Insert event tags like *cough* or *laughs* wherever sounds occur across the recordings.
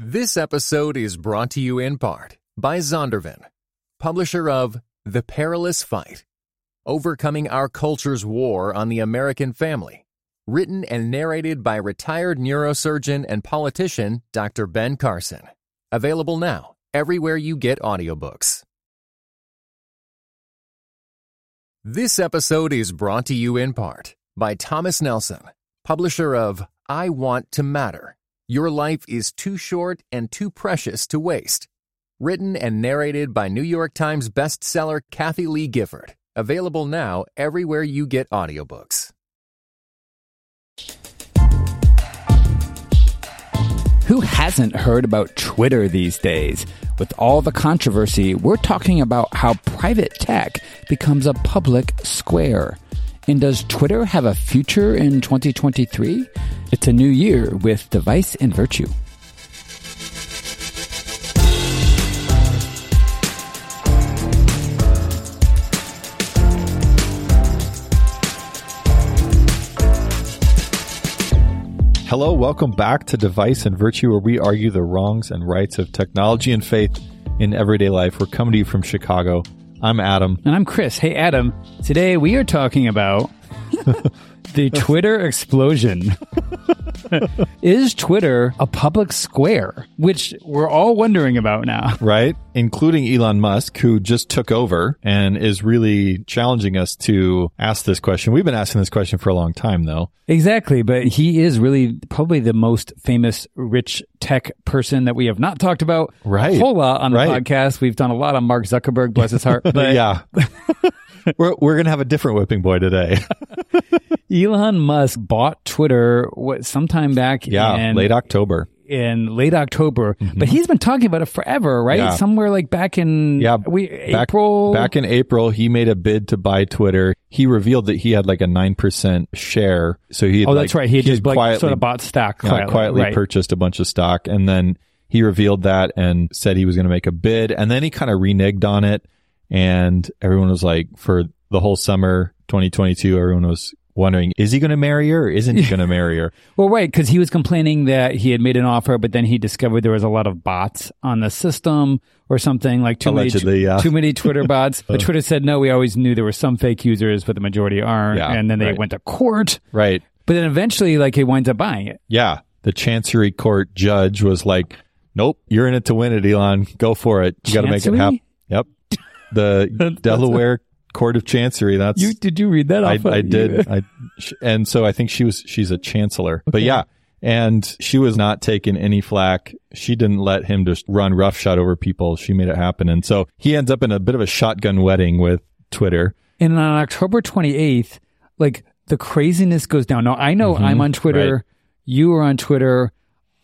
This episode is brought to you in part by Zondervan, publisher of The Perilous Fight Overcoming Our Culture's War on the American Family, written and narrated by retired neurosurgeon and politician Dr. Ben Carson. Available now everywhere you get audiobooks. This episode is brought to you in part by Thomas Nelson, publisher of I Want to Matter. Your life is too short and too precious to waste. Written and narrated by New York Times bestseller Kathie Lee Gifford. Available now everywhere you get audiobooks. Who hasn't heard about Twitter these days? With all the controversy, we're talking about how private tech becomes a public square. And does Twitter have a future in 2023? It's a new year with Device and Virtue. Hello, welcome back to Device and Virtue, where we argue the wrongs and rights of technology and faith in everyday life. We're coming to you from Chicago. I'm Adam. And I'm Chris. Hey, Adam. Today we are talking about *laughs* the *laughs* Twitter explosion. Is Twitter a public square? Which we're all wondering about now. Right? Including Elon Musk, who just took over and is really challenging us to ask this question. We've been asking this question for a long time, though. Exactly. But he is really probably the most famous rich tech person that we have not talked about Right. a whole lot on the Right. podcast. We've done a lot on Mark Zuckerberg, bless his heart. *laughs* But yeah. *laughs* we're we're going to have a different whipping boy today. *laughs* Elon Musk bought Twitter what sometime back yeah. in late October. in late October, but mm-hmm. he's been talking about it forever, right? Yeah. Somewhere like back in Yeah, we back, April. Back in April, he made a bid to buy Twitter. He revealed that he had like a nine percent share. So he, had, oh, that's right. He had just like quietly, sort of bought stock yeah, quietly. quietly right. purchased a bunch of stock, and then he revealed that and said he was going to make a bid, and then he kind of reneged on it, and everyone was like, for the whole summer 2022, everyone was wondering, is he going to marry her or isn't he going *laughs* to marry her? Well, right, because he was complaining that he had made an offer, but then he discovered there was a lot of bots on the system or something like too Allegedly, many yeah. too many Twitter *laughs* bots. but uh. Twitter said no. We always knew there were some fake users, but the majority aren't. Yeah, and then they right. went to court. Right. But then eventually, like, he winds up buying it. Yeah. The Chancery Court judge was like, nope, you're in it to win it, Elon. Go for it. You got to make it happen. The *laughs* Delaware Court of Chancery. That's You did you read that? I, off I did. I, and so I think she was, she's a chancellor, but yeah. And she was not taking any flack. She didn't let him just run roughshod over people. She made it happen. And so he ends up in a bit of a shotgun wedding with Twitter. And on October 28th, like the craziness goes down. Now, I know I'm on Twitter. Mm-hmm. right. You are on Twitter.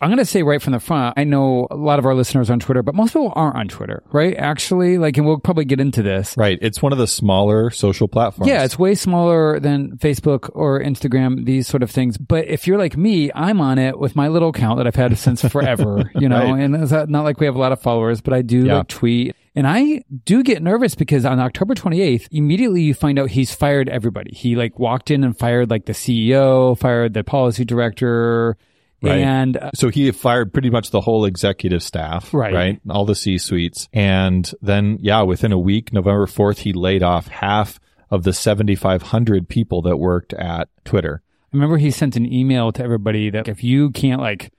I'm going to say right from the front, I know a lot of our listeners on Twitter, but most people aren't on Twitter, right? Actually, like, and we'll probably get into this. Right. It's one of the smaller social platforms. Yeah, it's way smaller than Facebook or Instagram, these sort of things. But if you're like me, I'm on it with my little account that I've had since *laughs* forever, you know, Right. and it's not like we have a lot of followers, but I do Yeah. like tweet. And I do get nervous because on October 28th, immediately you find out he's fired everybody. He like walked in and fired like the CEO, fired the policy director. Right. And uh, So he fired pretty much the whole executive staff, Right. Right, all the C suites, and then yeah, within a week, November fourth, he laid off half of the seventy five hundred people that worked at Twitter. I remember he sent an email to everybody that if you can't like,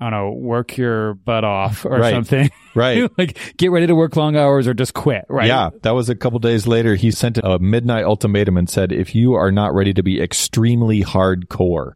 I don't know, work your butt off or Right. something, *laughs* Right. *laughs* like get ready to work long hours or just quit, right? Yeah, that was a couple days later. He sent a midnight ultimatum and said, "If you are not ready to be extremely hardcore."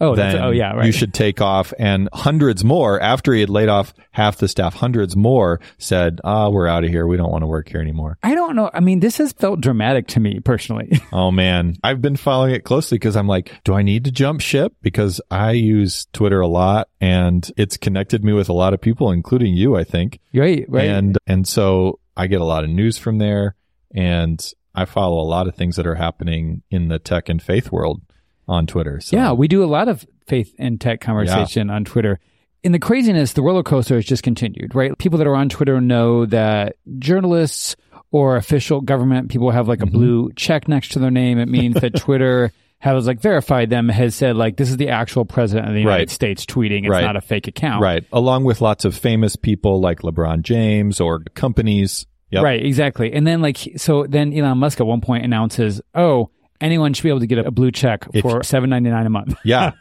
Oh, that's, then oh yeah, right. you should take off. And hundreds more, after he had laid off half the staff, hundreds more said, ah, we're out of here. We don't want to work here anymore. I don't know. I mean, this has felt dramatic to me personally. *laughs* Oh man, I've been following it closely because I'm like, do I need to jump ship? Because I use Twitter a lot and it's connected me with a lot of people, including you, I think. right, right. And, and so I get a lot of news from there and I follow a lot of things that are happening in the tech and faith world on Twitter. So yeah, we do a lot of faith and tech conversation on Twitter. In the craziness, the roller coaster has just continued, right? People that are on Twitter know that journalists or official government people have like a mm-hmm. blue check next to their name. It means that *laughs* Twitter has like verified them, has said like this is the actual president of the United Right. States tweeting. It's Right. not a fake account. Right. Along with lots of famous people like LeBron James or companies. Yep. Right, exactly. And then like so then Elon Musk at one point announces, "Oh, anyone should be able to get a blue check If- for 7.99 a month." *laughs* Yeah.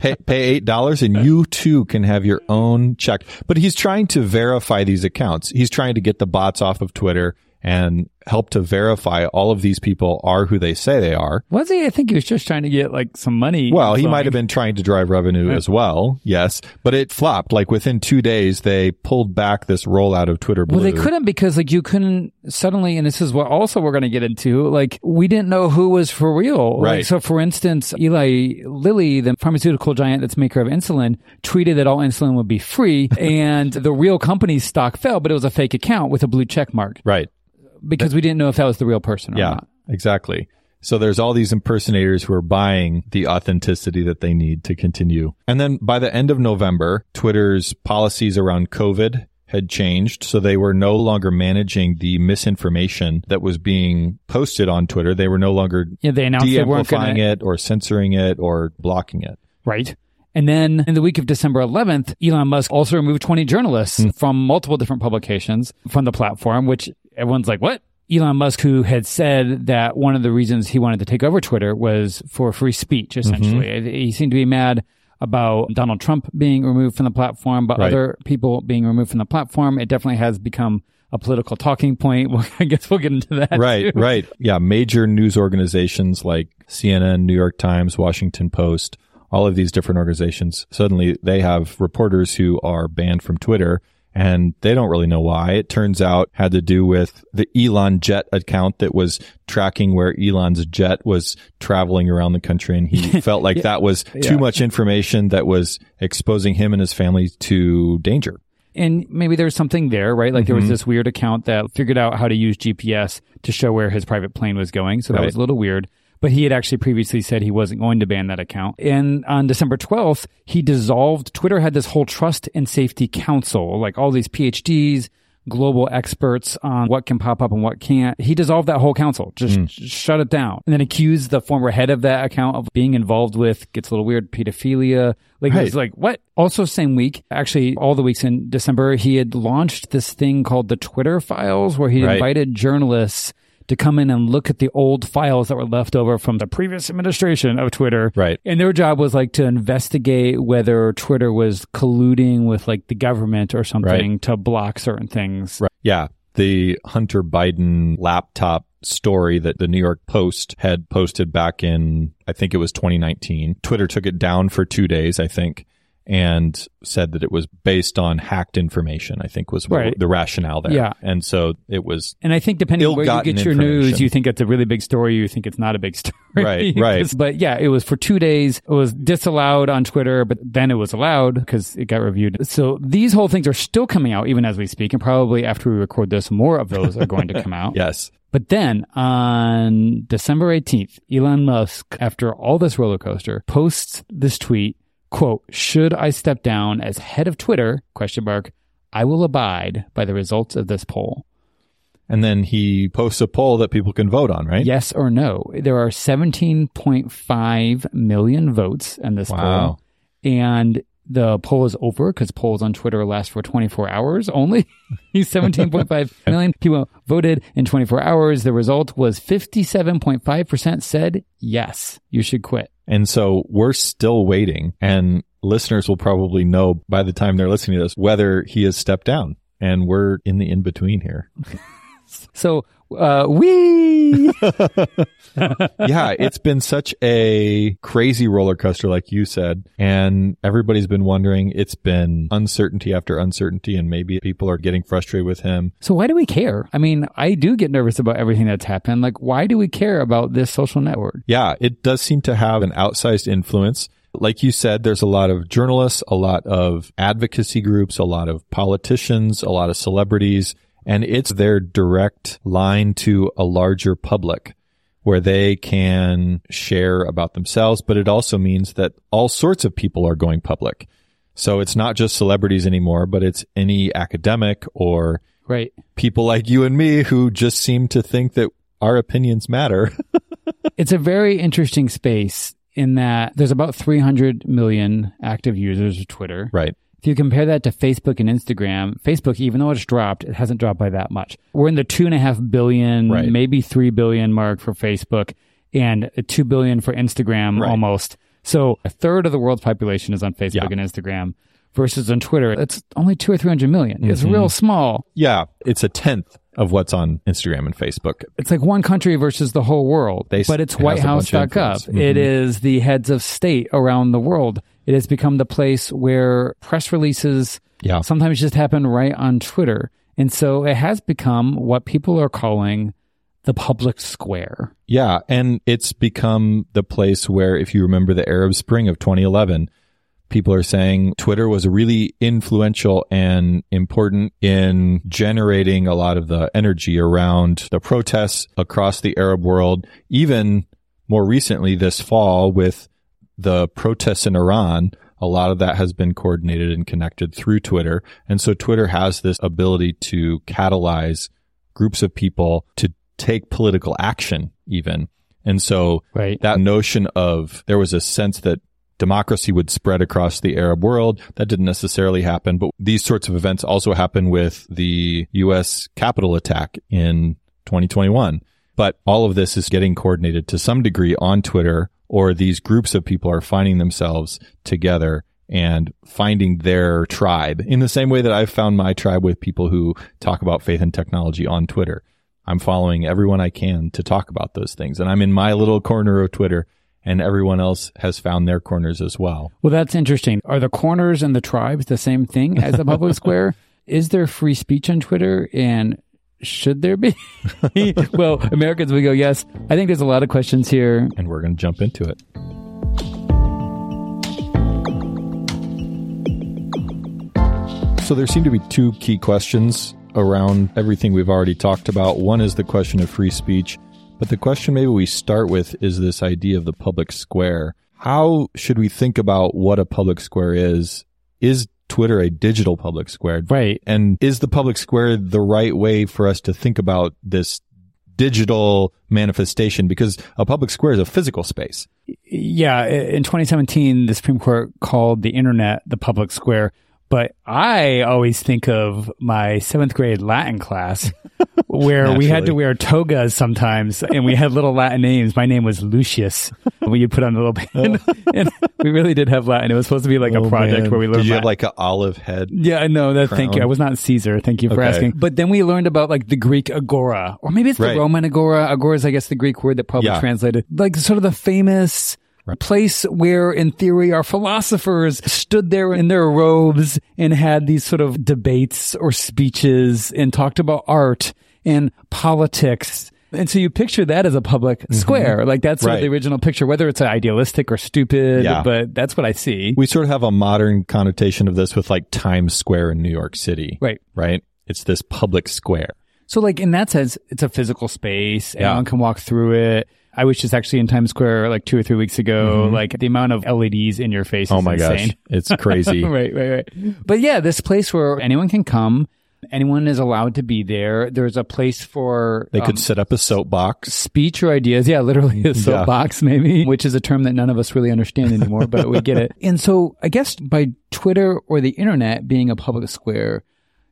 pay, pay eight dollars and you too can have your own check. But he's trying to verify these accounts. He's trying to get the bots off of Twitter and help to verify all of these people are who they say they are. Was he? I think he was just trying to get like some money. Well, he might have been trying to drive revenue as well. Yes. But it flopped. Like within two days, they pulled back this rollout of Twitter Blue. Well, they couldn't because like you couldn't suddenly, and this is what also we're going to get into. Like we didn't know who was for real. Like, Right. so, for instance, Eli Lilly, the pharmaceutical giant that's maker of insulin, tweeted that all insulin would be free, *laughs* and the real company's stock fell, but it was a fake account with a blue check mark Right. Because we didn't know if that was the real person or Yeah, not. exactly. So there's all these impersonators who are buying the authenticity that they need to continue. And then by the end of November, Twitter's policies around COVID had changed. So they were no longer managing the misinformation that was being posted on Twitter. They were no longer Yeah, they announced they de-amplifying to it or censoring it or blocking it. Right. And then in the week of December 11th, Elon Musk also removed 20 journalists hmm. from multiple different publications from the platform, which everyone's like, what? Elon Musk, who had said that one of the reasons he wanted to take over Twitter was for free speech, mm-hmm. essentially. He seemed to be mad about Donald Trump being removed from the platform, but Right. other people being removed from the platform. It definitely has become a political talking point. *laughs* Well, I guess we'll get into that. Right, too. right. Yeah, major news organizations like CNN, New York Times, Washington Post, all of these different organizations, suddenly they have reporters who are banned from Twitter and they don't really know why. It turns out had to do with the Elon jet account that was tracking where Elon's jet was traveling around the country and he *laughs* felt like that was too Yeah. much information that was exposing him and his family to danger. And maybe there's something there, right? Like there Mm-hmm. was this weird account that figured out how to use GPS to show where his private plane was going. So that Right. was a little weird. But he had actually previously said he wasn't going to ban that account. And on December 12th, he dissolved. Twitter had this whole trust and safety council, like all these PhDs, global experts on what can pop up and what can't. He dissolved that whole council, just, hmm. just shut it down, and then accused the former head of that account of being involved with gets a little weird pedophilia. Like Right. like what? Also, same week, actually, all the weeks in December, he had launched this thing called the Twitter Files, where he Right. invited journalists to come in and look at the old files that were left over from the previous administration of Twitter. Right. And their job was like to investigate whether Twitter was colluding with like the government or something to block certain things. Right. Yeah. The Hunter Biden laptop story that the New York Post had posted back in, I think it was 2019. Twitter took it down for two days, I think, and said that it was based on hacked information, I think was Right. the rationale there. Yeah. And so it was, And I think depending on where you get your news, you think it's a really big story, you think it's not a big *laughs* story. Right, *laughs* right. but yeah, it was for two days. It was disallowed on Twitter, but then it was allowed because it got reviewed. So these whole things are still coming out even as we speak. And probably after we record this, more of those are going to come *laughs* out. yes. But then on December 18th, Elon Musk, after all this roller coaster, posts this tweet, quote, should I step down as head of Twitter, question mark, I will abide by the results of this poll. And then he posts a poll that people can vote on, right? Yes or no? There are 17.5 million votes in this Wow. poll. And the poll is over because polls on Twitter last for 24 hours only. *laughs* 17.5 *laughs* million people voted in 24 hours. The result was 57.5% said, yes, you should quit. And so we're still waiting and listeners will probably know by the time they're listening to this whether he has stepped down. And we're in the in between here. *laughs* So, uh, we, *laughs* yeah, it's been such a crazy roller coaster, like you said. And everybody's been wondering. It's been uncertainty after uncertainty, and maybe people are getting frustrated with him. so why do we care? I mean, I do get nervous about everything that's happened. Like, why do we care about this social network? Yeah, it does seem to have an outsized influence. Like you said, there's a lot of journalists, a lot of advocacy groups, a lot of politicians, a lot of celebrities, and it's their direct line to a larger public where they can share about themselves, but it also means that all sorts of people are going public. So it's not just celebrities anymore, but it's any academic or Right. people like you and me who just seem to think that our opinions matter. *laughs* it's a very interesting space in that there's about 300 million active users of Twitter. Right. If you compare that to Facebook and Instagram, Facebook, even though it's dropped, it hasn't dropped by that much. We're in the two and a half billion, Right. maybe three billion mark for Facebook and two billion for Instagram Right. almost. So a third of the world's population is on Facebook Yeah. and Instagram versus on Twitter. It's only two or 300 million. It's Mm-hmm. real small. Yeah. It's a tenth of what's on Instagram and Facebook. It's like one country versus the whole world. They- but it's it has a bunch of whitehouse.gov. influence. It is the heads of state around the world. It has become the place where press releases Yeah. sometimes just happen right on Twitter. And so it has become what people are calling the public square. Yeah, and it's become the place where, if you remember the Arab Spring of 2011, people are saying Twitter was really influential and important in generating a lot of the energy around the protests across the Arab world. Even more recently this fall with the protests in Iran, a lot of that has been coordinated and connected through Twitter. And so Twitter has this ability to catalyze groups of people to take political action even. And so Right. that notion of there was a sense that democracy would spread across the Arab world. That didn't necessarily happen, but these sorts of events also happen with the US Capitol attack in 2021. But all of this is getting coordinated to some degree on Twitter or these groups of people are finding themselves together and finding their tribe in the same way that I've found my tribe with people who talk about faith and technology on Twitter. I'm following everyone I can to talk about those things. And I'm in my little corner of Twitter and everyone else has found their corners as well. Well, that's interesting. Are the corners and the tribes the same thing as the public *laughs* square? Is there free speech on Twitter? And should there be? *laughs* well, Americans, we go, yes. I think there's a lot of questions here. And we're going to jump into it. So there seem to be two key questions around everything we've already talked about. One is the question of free speech, but the question maybe we start with is this idea of the public square. How should we think about what a public square is? Is Twitter a digital public square? Right. And is the public square the right way for us to think about this digital manifestation? Because a public square is a physical space. Yeah. In 2017, the Supreme Court called the internet the public square. But I always think of my seventh grade Latin class where we had to wear togas sometimes and we had little Latin names. My name was Lucius. And We put on a little band oh. *laughs* and we really did have Latin. It was supposed to be like a oh, project where we learned Oh, Did you have like an olive head? Yeah, no, that, thank you. I was not Caesar. Thank you for Okay. asking. But then we learned about like the Greek agora, or maybe it's the Right. Roman agora. Agora is, I guess, the Greek word that probably Yeah. translated like sort of the famous place where, in theory, our philosophers stood there in their robes and had these sort of debates or speeches and talked about art and politics. And so you picture that as a public square. Like that's sort of Mm-hmm. Right. the original picture, whether it's idealistic or stupid, Yeah. but that's what I see. We sort of have a modern connotation of this with like Times Square in New York City. Right. Right. It's this public square. So like in that sense, it's a physical space. Yeah. Anyone can walk through it. I was just actually in Times Square like two or three weeks ago. Like the amount of LEDs in your face is Mm-hmm. Oh my insane. gosh. It's crazy. *laughs* right, right, right. But yeah, this place where anyone can come, anyone is allowed to be there. There's a place for They um, could set up a soapbox. speech or ideas. Yeah, literally a *laughs* soapbox, maybe, which is a term that none of us really understand anymore, but we get it. *laughs* And so I guess by Twitter or the internet being a public square,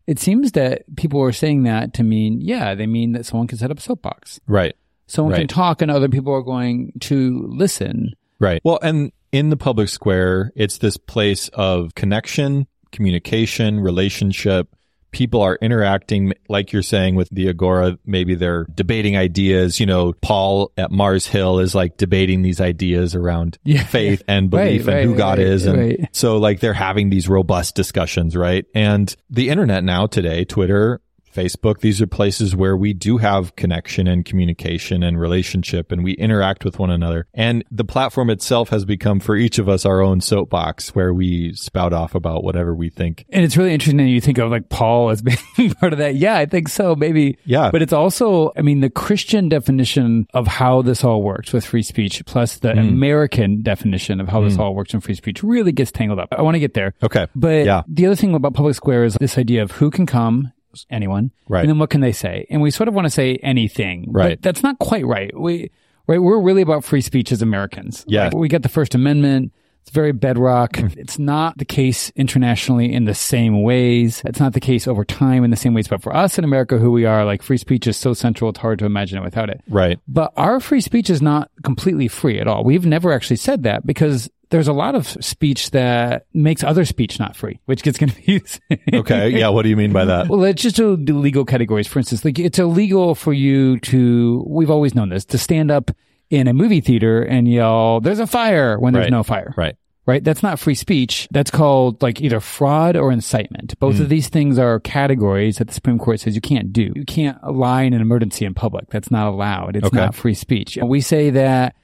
it seems that people are saying that to mean, yeah, they mean that someone can set up a soapbox. Right. Someone can talk and other people are going to listen. Right. Well, and in the public square, it's this place of connection, communication, relationship. People are interacting, like you're saying with the Agora. Maybe they're debating ideas. You know, Paul at Mars Hill is like debating these ideas around *laughs* Yeah. faith and belief Right, and who right, God right, is. And right. so like they're having these robust discussions, right? And the internet now today, Twitter, Facebook, these are places where we do have connection and communication and relationship and we interact with one another. And the platform itself has become for each of us our own soapbox where we spout off about whatever we think. And it's really interesting that you think of like Paul as *laughs* being part of that. Yeah, I think so, maybe. Yeah. But it's also, I mean, the Christian definition of how this all works with free speech plus the Hmm. American definition of how this all works in free speech really gets tangled up. I want to get there. Okay. But Yeah. the other thing about public square is this idea of who can come, anyone, Right. and then what can they say? And we sort of want to say anything, Right. But that's not quite right. We right? We're really about free speech as Americans. Yeah. Like, we got the First Amendment. It's very bedrock. Hmm. it's not the case internationally in the same ways. It's not the case over time in the same ways. But for us in America, who we are, like free speech is so central, it's hard to imagine it without it. Right. But our free speech is not completely free at all. We've never actually said that because there's a lot of speech that makes other speech not free, which gets *laughs* confusing. Okay. Yeah. What do you mean by that? Well, let's just do the legal categories. For instance, like it's illegal for you to, we've always known this, to stand up in a movie theater and yell, there's a fire when there's Right. no fire. Right. Right? That's not free speech. That's called like either fraud or incitement. Both Hmm. of these things are categories that the Supreme Court says you can't do. You can't lie in an emergency in public. That's not allowed. It's Okay. not free speech. And we say that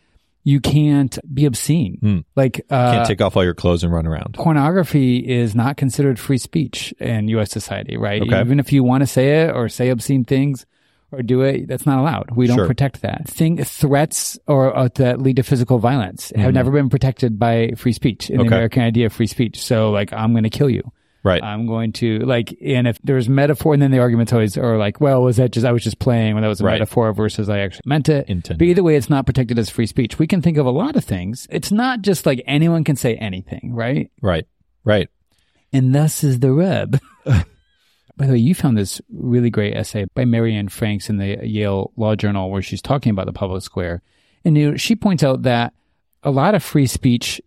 you can't be obscene. Hmm. Like, uh, Can't take off all your clothes and run around. pornography is not considered free speech in U.S. society, right? Okay. Even if you want to say it or say obscene things or do it, that's not allowed. We don't Sure. protect that. Think threats or uh, that lead to physical violence have never been protected by free speech in Mm-hmm. Okay. the American idea of free speech. So, like, I'm going to kill you. Right. I'm going to like, and if there's metaphor, and then the arguments always are like, well, was that just I was just playing when that was a Right. metaphor versus I actually meant it. Intended. But either way, it's not protected as free speech. We can think of a lot of things. It's not just like anyone can say anything, right? Right. Right. And thus is the rub. *laughs* By the way, you found this really great essay by Mary Anne Franks in the Yale Law Journal where she's talking about the public square. And you know, she points out that a lot of free speech,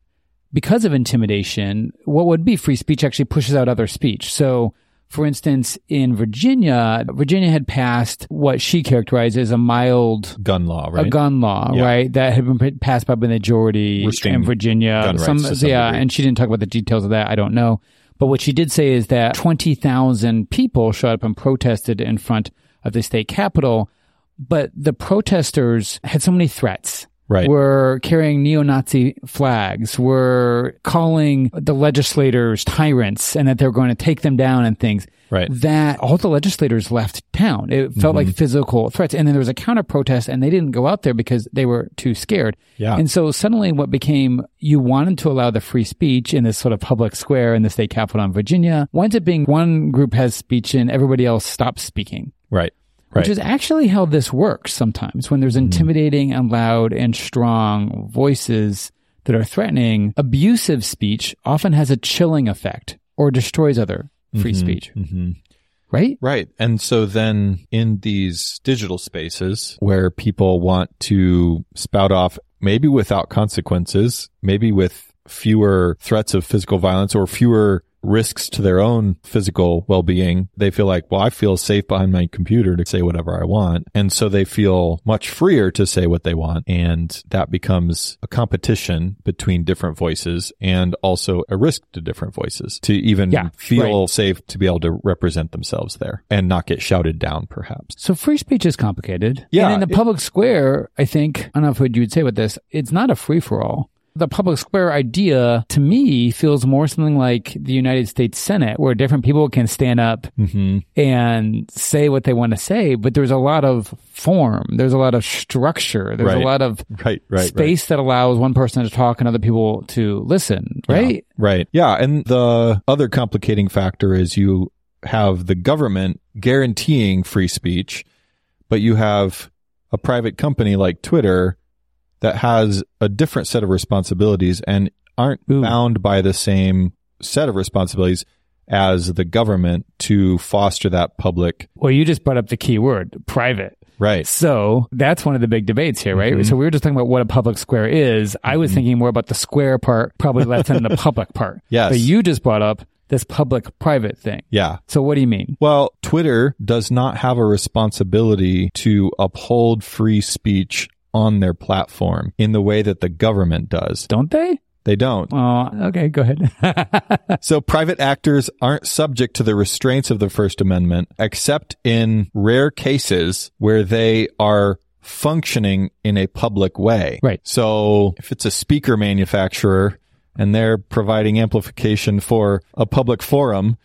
because of intimidation, what would be free speech actually pushes out other speech. So, for instance, in Virginia, Virginia had passed what she characterized as a mild Gun law. Right. a gun law, Yeah. right? That had been passed by the majority Restraining in Virginia. to some yeah, degree. and she didn't talk about the details of that. I don't know. But what she did say is that 20,000 people showed up and protested in front of the state capitol. But the protesters had so many threats. Right. Were carrying neo-Nazi flags, were calling the legislators tyrants and that they were going to take them down and things Right. that all the legislators left town. It felt Mm-hmm. like physical threats. And then there was a counter protest and they didn't go out there because they were too scared. Yeah. And so suddenly what became you wanted to allow the free speech in this sort of public square in the state capitol in Virginia winds up being one group has speech and everybody else stops speaking. Right. Right. Which is actually how this works sometimes when there's intimidating and loud and strong voices that are threatening. Abusive speech often has a chilling effect or destroys other free speech. hmm Right? Right. And so then in these digital spaces where people want to spout off, maybe without consequences, maybe with fewer threats of physical violence or fewer risks to their own physical well-being, they feel like, well, I feel safe behind my computer to say whatever I want. And so they feel much freer to say what they want. And that becomes a competition between different voices and also a risk to different voices to even Yeah, feel right. safe to be able to represent themselves there and not get shouted down, perhaps. So free speech is complicated. Yeah, And in the it- public square, I think, I don't know what you would say with this, it's not a free for all. The public square idea to me feels more something like the United States Senate where different people can stand up Mm-hmm. and say what they want to say, but there's a lot of form. There's a lot of structure. There's Right. a lot of Right, right, space that allows one person to talk and other people to listen, right? Right. Yeah. And the other complicating factor is you have the government guaranteeing free speech, but you have a private company like Twitter that has a different set of responsibilities and aren't Ooh. bound by the same set of responsibilities as the government to foster that public. Well, you just brought up the key word, private. Right. So that's one of the big debates here, right? Mm-hmm. So we were just talking about what a public square is. I was mm-hmm. thinking more about the square part, probably less than the public part. *laughs* Yes. But you just brought up this public private thing. Yeah. So what do you mean? Well, Twitter does not have a responsibility to uphold free speech on their platform in the way that the government does. Don't they? They don't. Oh, okay, go ahead. *laughs* So private actors aren't subject to the restraints of the First Amendment, except in rare cases where they are functioning in a public way. Right. So if it's a speaker manufacturer and they're providing amplification for a public forum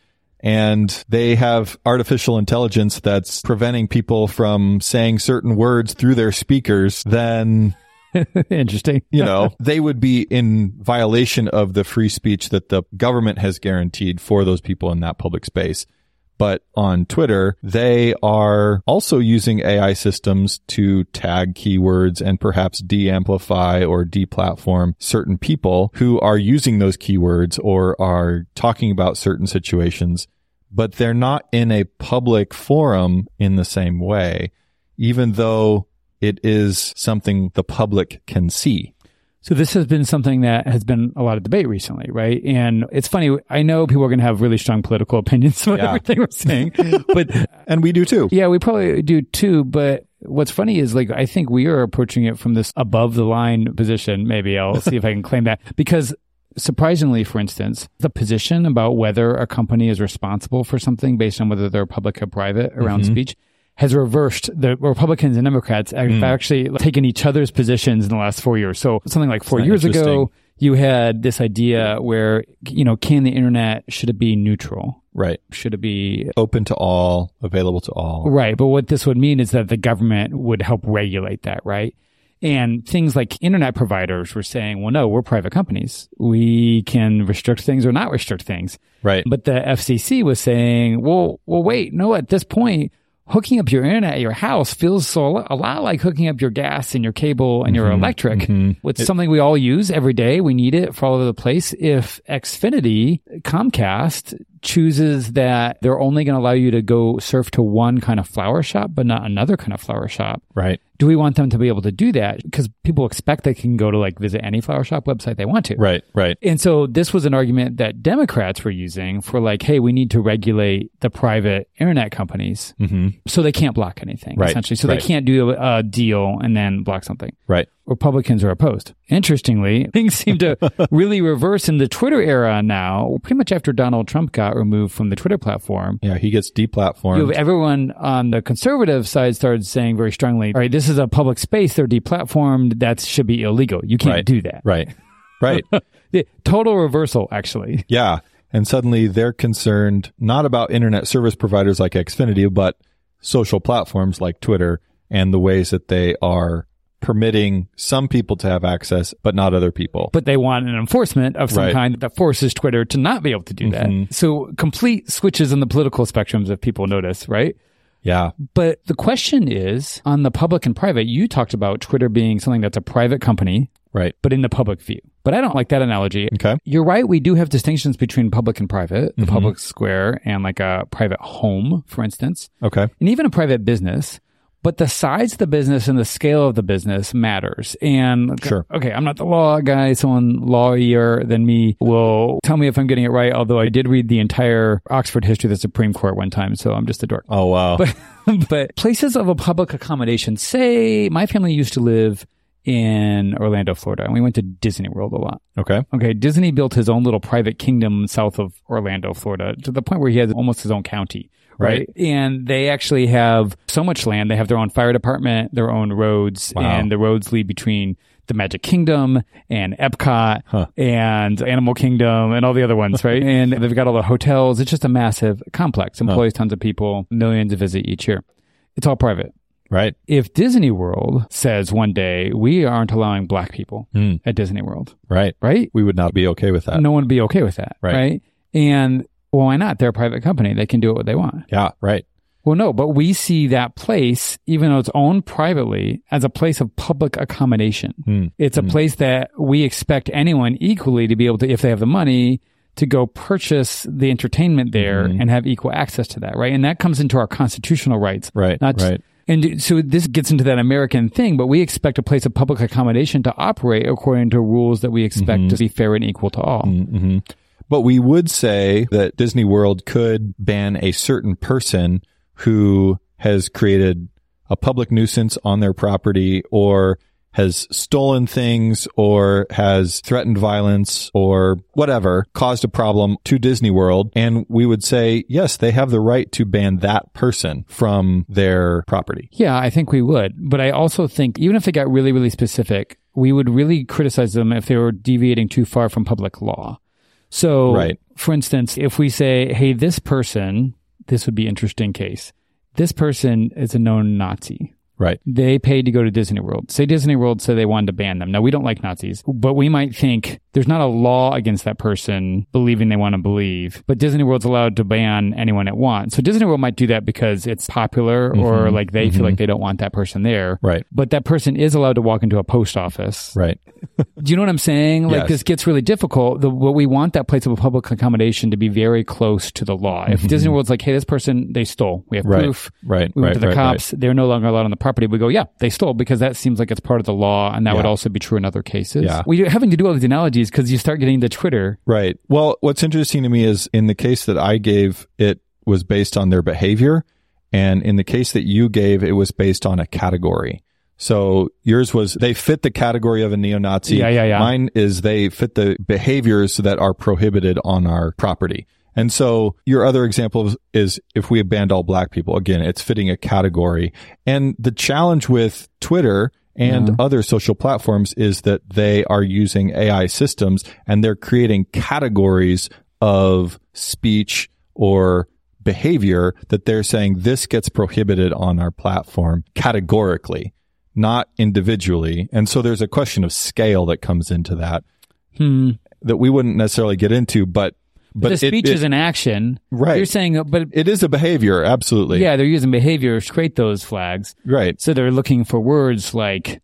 and they have artificial intelligence that's preventing people from saying certain words through their speakers, then *laughs* Interesting. you *laughs* know, they would be in violation of the free speech that the government has guaranteed for those people in that public space. But on Twitter, they are also using AI systems to tag keywords and perhaps de-amplify or deplatform certain people who are using those keywords or are talking about certain situations, but they're not in a public forum in the same way, even though it is something the public can see. So this has been something that has been a lot of debate recently, right? And it's funny. I know people are going to have really strong political opinions *laughs* about Yeah. everything we're saying, *laughs* but And we do too. yeah, we probably do too. But what's funny is like, I think we are approaching it from this above the line position. Maybe I'll see if I can claim that *laughs* because surprisingly, for instance, the position about whether a company is responsible for something based on whether they're public or private around Mm-hmm. speech has reversed. The Republicans and Democrats have Mm. actually taken each other's positions in the last four years. So something like four years ago, you had this idea where, you know, can the internet, should it be neutral? Right. Should it be Open to all, available to all. Right. But what this would mean is that the government would help regulate that, right? And things like internet providers were saying, well, no, we're private companies. We can restrict things or not restrict things. Right. But the FCC was saying, well, well, wait, no, at this point, hooking up your internet at your house feels so a lot like hooking up your gas and your cable and your mm-hmm. electric. Mm-hmm. It's something we all use every day. We need it for all over the place. If Xfinity, Comcast chooses that they're only going to allow you to go surf to one kind of flower shop, but not another kind of flower shop, Right. do we want them to be able to do that? Because people expect they can go to like visit any flower shop website they want to. Right. Right. And so this was an argument that Democrats were using for like, hey, we need to regulate the private internet companies hmm so they can't block anything, Right, essentially. So right. they can't do a, a deal and then block something. Right. Republicans are opposed. Interestingly, *laughs* things seem to *laughs* really reverse in the Twitter era now. Pretty much after Donald Trump got removed from the Twitter platform, Yeah. He gets deplatformed. you everyone on the conservative side started saying very strongly, all right, this is a public space. They're deplatformed. That should be illegal. You can't Right. do that. right. Right. *laughs* Total reversal, actually. Yeah. And suddenly they're concerned not about internet service providers like Xfinity, but social platforms like Twitter and the ways that they are permitting some people to have access, but not other people. But they want an enforcement of some Right. kind that forces Twitter to not be able to do Mhm. that. So complete switches in the political spectrums if people notice, right? yeah. But the question is on the public and private, you talked about Twitter being something that's a private company, Right. but in the public view. But I don't like that analogy. Okay. You're right. We do have distinctions between public and private, the Mhm. public square and like a private home, for instance, Okay. and even a private business. But the size of the business and the scale of the business matters. And Sure. okay, I'm not the law guy. Someone lawyer than me will tell me if I'm getting it right. Although I did read the entire Oxford history of the Supreme Court one time, so I'm just a dork. Oh, wow. But, *laughs* but places of a public accommodation, say my family used to live in Orlando, Florida, and we went to Disney World a lot. okay. Okay, Disney built his own little private kingdom south of Orlando, Florida, to the point where he has almost his own county. Right. And they actually have so much land. They have their own fire department, their own roads, Wow. and the roads lead between the Magic Kingdom and Epcot Huh. and Animal Kingdom and all the other ones, right? *laughs* and they've got all the hotels. It's just a massive complex, employs tons of people, millions visit each year. It's all private. Right. If Disney World says one day we aren't allowing black people Hmm. at Disney World, Right. right? We would not be okay with that. no one would be okay with that, Right. right? And well, why not? They're a private company; they can do it what they want. Yeah. Right. Well, no, but we see that place, even though it's owned privately, as a place of public accommodation. Hmm. It's a place that we expect anyone equally to be able to, if they have the money, to go purchase the entertainment there Mhm. and have equal access to that, right? And that comes into our constitutional rights. Right. Not just- right. And so this gets into that American thing, but we expect a place of public accommodation to operate according to rules that we expect Mhm. to be fair and equal to all. hmm But we would say that Disney World could ban a certain person who has created a public nuisance on their property or has stolen things or has threatened violence or whatever, caused a problem to Disney World. And we would say, yes, they have the right to ban that person from their property. Yeah, I think we would. But I also think even if they got really, really specific, we would really criticize them if they were deviating too far from public law. So, Right. for instance, if we say, hey, this person, this would be interesting case. This person is a known Nazi. Right. They paid to go to Disney World. Say Disney World said they wanted to ban them. Now we don't like Nazis, but we might think there's not a law against that person believing they want to believe, but Disney World's allowed to ban anyone it wants. So Disney World might do that because it's popular or Mhm. like they feel like they don't want that person there. Right. But that person is allowed to walk into a post office. Right. Do you know what I'm saying? Like Yes. this gets really difficult. The, what we want that place of a public accommodation to be very close to the law. If Disney World's like, hey, this person they stole, we have Mm-hmm. Right. proof. Right. We went right. to the right, cops. They're no longer allowed on the property. We go, yeah, they stole because that seems like it's part of the law, and that would also be true in other cases. Yeah. We're having to do all these analogies because you start getting the Twitter. Right. Well, what's interesting to me is in the case that I gave, it was based on their behavior. And in the case that you gave, it was based on a category. So yours was they fit the category of a neo-Nazi. Yeah, yeah, yeah. Mine is they fit the behaviors that are prohibited on our property. And so your other example is- if we banned all black people, again, it's fitting a category. And the challenge with Twitter and Yeah. other social platforms is that they are using AI systems and they're creating categories of speech or behavior that they're saying this gets prohibited on our platform categorically, not individually. And so there's a question of scale that comes into that Hmm. that we wouldn't necessarily get into, but but the it- speech it- is an action. Right. You're saying, uh, but it is a behavior, absolutely. yeah, they're using behavior to create those flags. Right. So they're looking for words like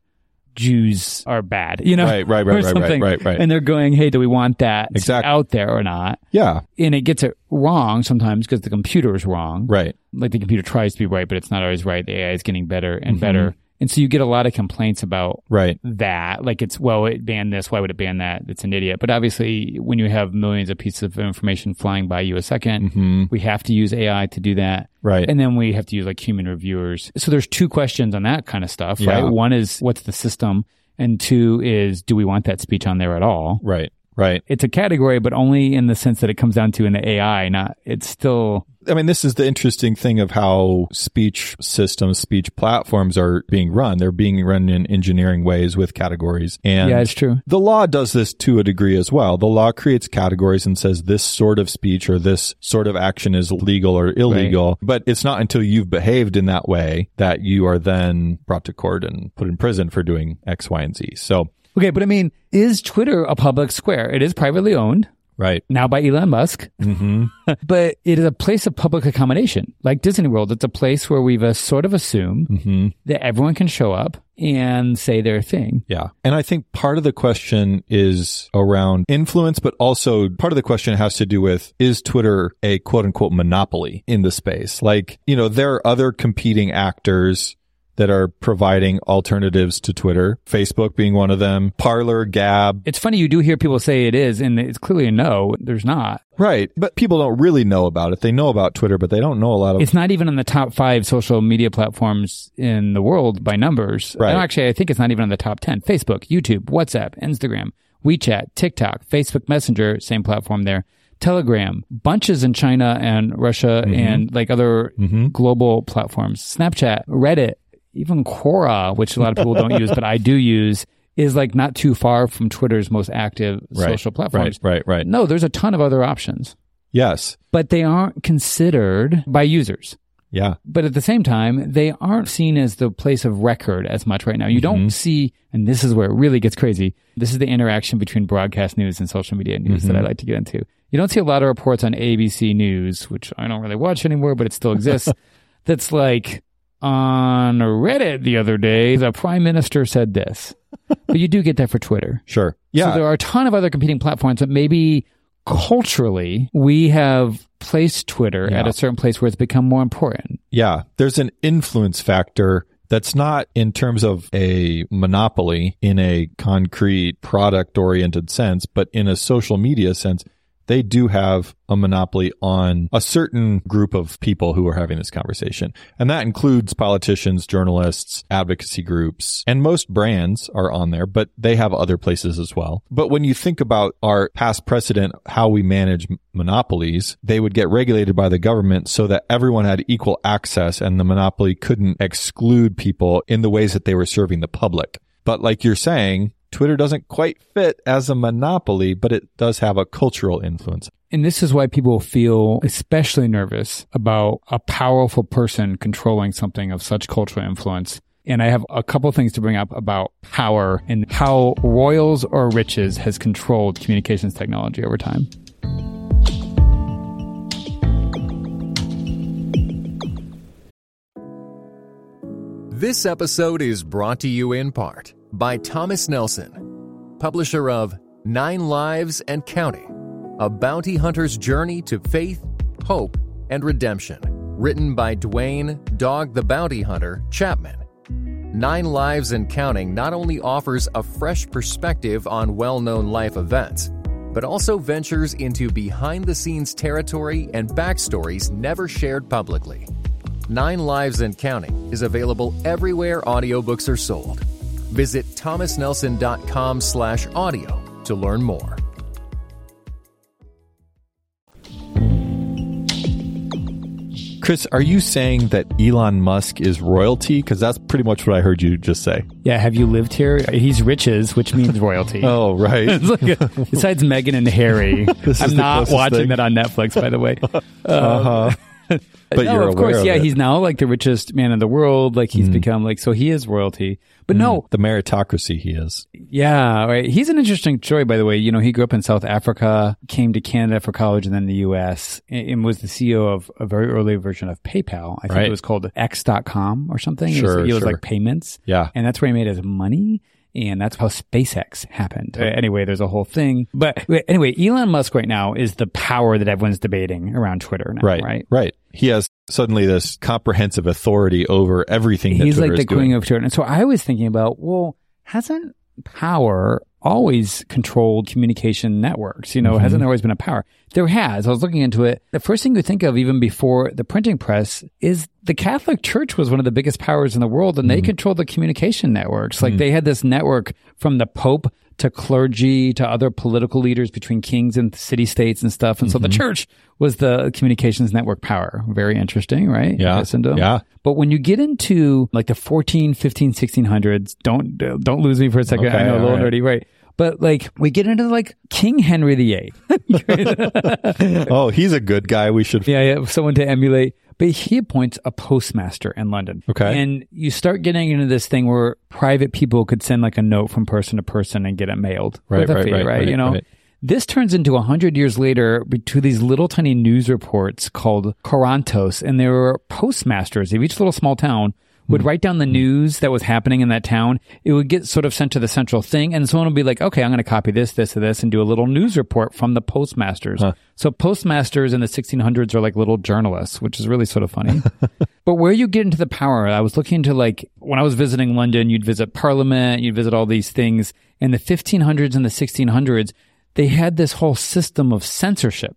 Jews are bad, you know? Right, right, right, right, right, right, right. And they're going, hey, do we want that Exactly. out there or not? Yeah. And it gets it wrong sometimes because the computer is wrong. Right. Like the computer tries to be right, but it's not always right. The AI is getting better and Mm-hmm. better. And so you get a lot of complaints about Right. that. Like it's, well, it banned this. Why would it ban that? It's an idiot. But obviously, when you have millions of pieces of information flying by you a 2nd hmm we have to use AI to do that. Right. And then we have to use like human reviewers. So there's two questions on that kind of stuff, Yeah. right? One is what's the system? And two is do we want that speech on there at all? right. Right. It's a category, but only in the sense that it comes down to an AI, not, it's still, I mean, this is the interesting thing of how speech systems, speech platforms are being run. They're being run in engineering ways with categories. And yeah, it's true. the law does this to a degree as well. The law creates categories and says this sort of speech or this sort of action is legal or illegal. But it's not until you've behaved in that way that you are then brought to court and put in prison for doing X, Y, and Z. So, Okay, but I mean, is Twitter a public square? It is privately owned right. now by Elon Musk, hmm *laughs* but it is a place of public accommodation. Like Disney World, it's a place where we've uh, sort of assumed hmm that everyone can show up and say their thing. Yeah. And I think part of the question is around influence, but also part of the question has to do with is Twitter a quote unquote monopoly in the space? Like, you know, there are other competing actors that are providing alternatives to Twitter, Facebook being one of them, Parler, Gab. It's funny, you do hear people say it is, and it's clearly a no. There's not. Right. But people don't really know about it. They know about Twitter, but they don't know a lot of It's not even on the top five social media platforms in the world by numbers. Right. No, actually, I think it's not even on the top 10. Facebook, YouTube, WhatsApp, Instagram, WeChat, TikTok, Facebook Messenger, same platform there. Telegram, bunches in China and Russia Mm-hmm. and like other global platforms. Snapchat, Reddit, even Quora, which a lot of people don't use, but I do use, is like not too far from Twitter's most active Right. social platforms. Right, right, right. No, there's a ton of other options, Yes. but they aren't considered by users. Yeah. But at the same time, they aren't seen as the place of record as much right now. You don't mm-hmm. see, and this is where it really gets crazy. This is the interaction between broadcast news and social media news that I mm-hmm. like to get into. You don't see a lot of reports on ABC News, which I don't really watch anymore, but it still exists. *laughs* that's like on Reddit the other day, the prime minister said this. *laughs* but you do get that for Twitter. Sure. Yeah. So there are a ton of other competing platforms, but maybe culturally we have placed Twitter at a certain place where it's become more important. Yeah, there's an influence factor that's not in terms of a monopoly in a concrete product oriented sense, but in a social media sense. They do have a monopoly on a certain group of people who are having this conversation. And that includes politicians, journalists, advocacy groups, and most brands are on there, but they have other places as well. But when you think about our past precedent, how we manage monopolies, they would get regulated by the government so that everyone had equal access and the monopoly couldn't exclude people in the ways that they were serving the public. But like you're saying, Twitter doesn't quite fit as a monopoly, but it does have a cultural influence. And this is why people feel especially nervous about a powerful person controlling something of such cultural influence. And I have a couple things to bring up about power and how royals or riches has controlled communications technology over time. This episode is brought to you in part by Thomas Nelson, publisher of Nine Lives and Counting A Bounty Hunter's Journey to Faith, Hope, and Redemption, written by Duane Dog the Bounty Hunter Chapman. Nine Lives and Counting not only offers a fresh perspective on well known life events, but also ventures into behind the scenes territory and backstories never shared publicly. Nine Lives and Counting is available everywhere audiobooks are sold. Visit thomasnelson.com slash audio to learn more. Chris, are you saying that Elon Musk is royalty? Because that's pretty much what I heard you just say. Yeah, have you lived here? He's riches, which means *laughs* royalty. Oh, right. *laughs* It's like a- besides Meghan and Harry, *laughs* I'm not watching thing. that on Netflix, by the way. uh huh. *laughs* But no, you're of aware course, of yeah, it. he's now like the richest man in the world. Like he's mm-hmm. become like so he is royalty. But mm-hmm. no, the meritocracy he is. yeah, right. He's an interesting story, by the way. You know, he grew up in South Africa, came to Canada for college, and then the U.S. and and was the CEO of a very early version of PayPal. I think Right. it was called X.com or something. it was, Sure, it was sure. like payments. Yeah. and that's where he made his money. And that's how SpaceX happened. Uh, Anyway, there's a whole thing. But anyway, Elon Musk right now is the power that everyone's debating around Twitter now, Right. right? Right. He has suddenly this comprehensive authority over everything that He's like the doing. queen of Twitter. And so I was thinking about, well, hasn't power always controlled communication networks? You know, Mm-hmm. hasn't there always been a power? There has. I was looking into it. The first thing you think of, even before the printing press, is the Catholic Church was one of the biggest powers in the world, and they Mm-hmm. controlled the communication networks. Like they had this network from the Pope to clergy to other political leaders between kings and city states and stuff. And so Mm-hmm. the church was the communications network power. Very interesting, right? Yeah. Yeah. But when you get into like the 14, 15, 1600s, don't don't lose me for a second. I know a little right. nerdy, right? But like we get into like King Henry VIII. *laughs* oh, he's a good guy. We should. *laughs* yeah, yeah, someone to emulate. But he appoints a postmaster in London. Okay. And you start getting into this thing where private people could send like a note from person to person and get it mailed. Right, right, fee, right, right, You know? right. This turns into a hundred years later to these little tiny news reports called Corantos, and there were postmasters of each little small town would write down the news that was happening in that town. It would get sort of sent to the central thing, and someone would be like, "Okay, I'm going to copy this, this, and this, and do a little news report from the postmasters." So postmasters in the 1600s are like little journalists, which is really sort of funny. *laughs* But where you get into the power, I was looking into like when I was visiting London, you'd visit Parliament, you'd visit all these things. In the 1500s and the 1600s, they had this whole system of censorship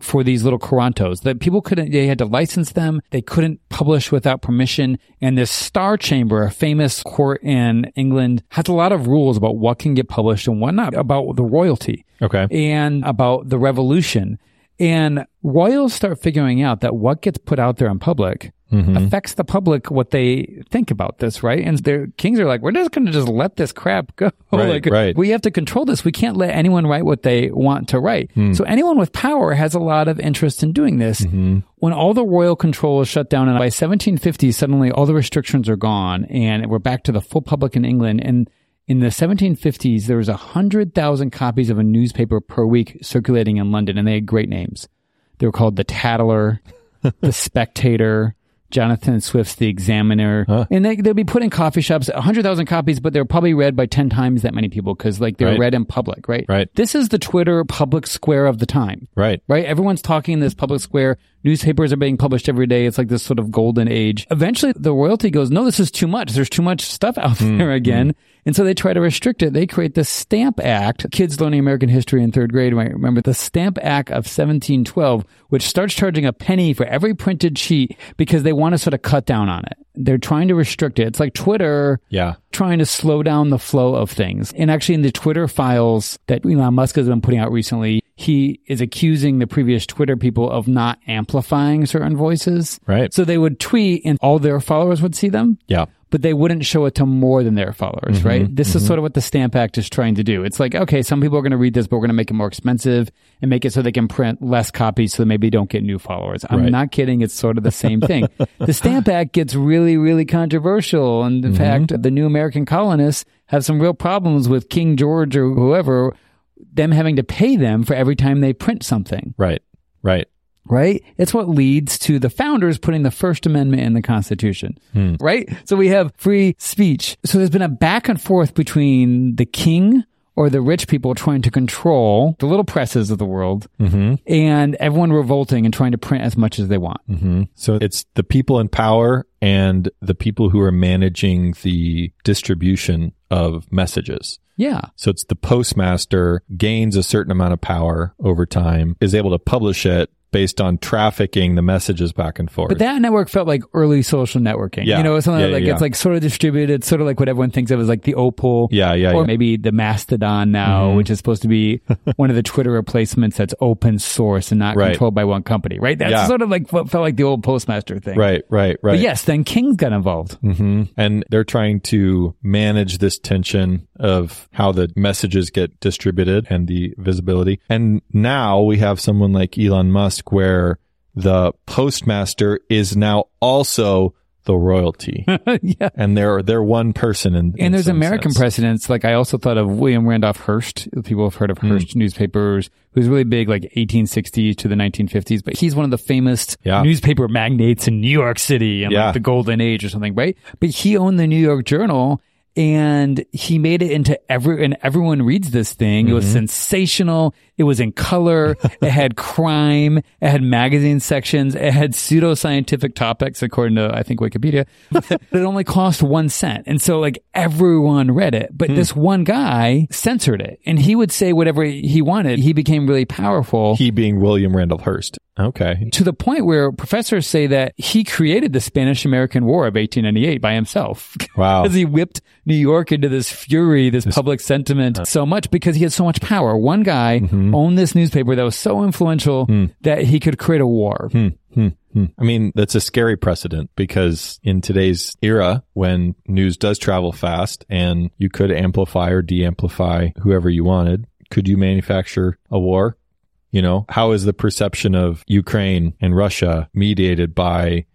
for these little Corantos that people couldn't, they had to license them. They couldn't publish without permission. And this Star Chamber, a famous court in England, has a lot of rules about what can get published and what not, about the royalty Okay. and about the revolution. And royals start figuring out that what gets put out there in public mm-hmm. affects the public what they think about this, right? And their kings are like, we're just going to just let this crap go. *laughs* Right, like, right. we have to control this. We can't let anyone write what they want to write. Hmm. So anyone with power has a lot of interest in doing this. Mm-hmm. When all the royal control is shut down, and by 1750, suddenly all the restrictions are gone, and we're back to the full public in England. And in the 1750s, there was 100,000 copies of a newspaper per week circulating in London, and they had great names. They were called The Tatler, *laughs* The Spectator, Jonathan Swift's The Examiner. And they, they'd be put in coffee shops, 100,000 copies, but they're probably read by 10 times that many people because like they're Right. read in public, right? Right. This is the Twitter public square of the time Right. right? Everyone's talking in this public square. Newspapers are being published every day. It's like this sort of golden age. Eventually, the royalty goes, no, this is too much. There's too much stuff out hmm, there hmm. again. And so they try to restrict it. They create the Stamp Act. Kids learning American history in third grade might remember the Stamp Act of 1712, which starts charging a penny for every printed sheet because they want to sort of cut down on it. They're trying to restrict it. It's like Twitter Yeah. trying to slow down the flow of things. And actually, in the Twitter files that Elon Musk has been putting out recently, he is accusing the previous Twitter people of not amplifying certain voices. Right. So they would tweet and all their followers would see them Yeah. but they wouldn't show it to more than their followers, Mm-hmm. right? This is sort of what the Stamp Act is trying to do. It's like, okay, some people are going to read this, but we're going to make it more expensive and make it so they can print less copies so they maybe don't get new followers. I'm Right. not kidding. It's sort of the same thing. *laughs* the Stamp Act gets really, really controversial. And Mm-hmm. in fact, the new American colonists have some real problems with King George or whoever, them having to pay them for every time they print something Right. Right. right? It's what leads to the founders putting the First Amendment in the Constitution, hmm. right? So we have free speech. So there's been a back and forth between the king or the rich people trying to control the little presses of the world mm-hmm. and everyone revolting and trying to print as much as they want. Mm-hmm. So it's the people in power and the people who are managing the distribution of messages. Yeah. So it's the postmaster gains a certain amount of power over time, is able to publish it based on trafficking the messages back and forth. But that network felt like early social networking. Yeah. You know, it's something Yeah, like yeah, it's like sort of distributed, sort of like what everyone thinks of as like the Opal. Yeah, yeah, Or maybe the Mastodon now, Mhm. which is supposed to be *laughs* one of the Twitter replacements that's open source and not Right. controlled by one company, right? That's sort of like what felt like the old Postmaster thing. right, right, right. But yes, then King got involved. hmm And they're trying to manage this tension of how the messages get distributed and the visibility. And now we have someone like Elon Musk where the postmaster is now also the royalty. *laughs* yeah. and they're they're one person in, in And there's American sense. precedents. Like I also thought of William Randolph Hearst. People have heard of Hmm. Hearst newspapers, who's really big, like 1860s to the 1950s. But he's one of the famous Yeah. newspaper magnates in New York City and Yeah. like the Golden Age or something, right? But he owned the New York Journal. And he made it into every, and everyone reads this thing. It was Mm-hmm. sensational. It was in color. *laughs* it had crime. It had magazine sections. It had pseudoscientific topics, according to, I think, Wikipedia. *laughs* but it only cost one cent. And so like everyone read it, but this one guy censored it and he would say whatever he wanted. He became really powerful He being William Randolph Hearst. Okay. to the point where professors say that he created the Spanish American War of 1898 by himself. *laughs* Wow. Because he whipped New York into this fury, this public sentiment uh. so much because he had so much power. One guy mm-hmm. owned this newspaper that was so influential hmm. that he could create a war. Hmm. Hmm. hmm. I mean, that's a scary precedent because in today's era, when news does travel fast and you could amplify or de-amplify whoever you wanted, could you manufacture a war? You know, how is the perception of Ukraine and Russia mediated by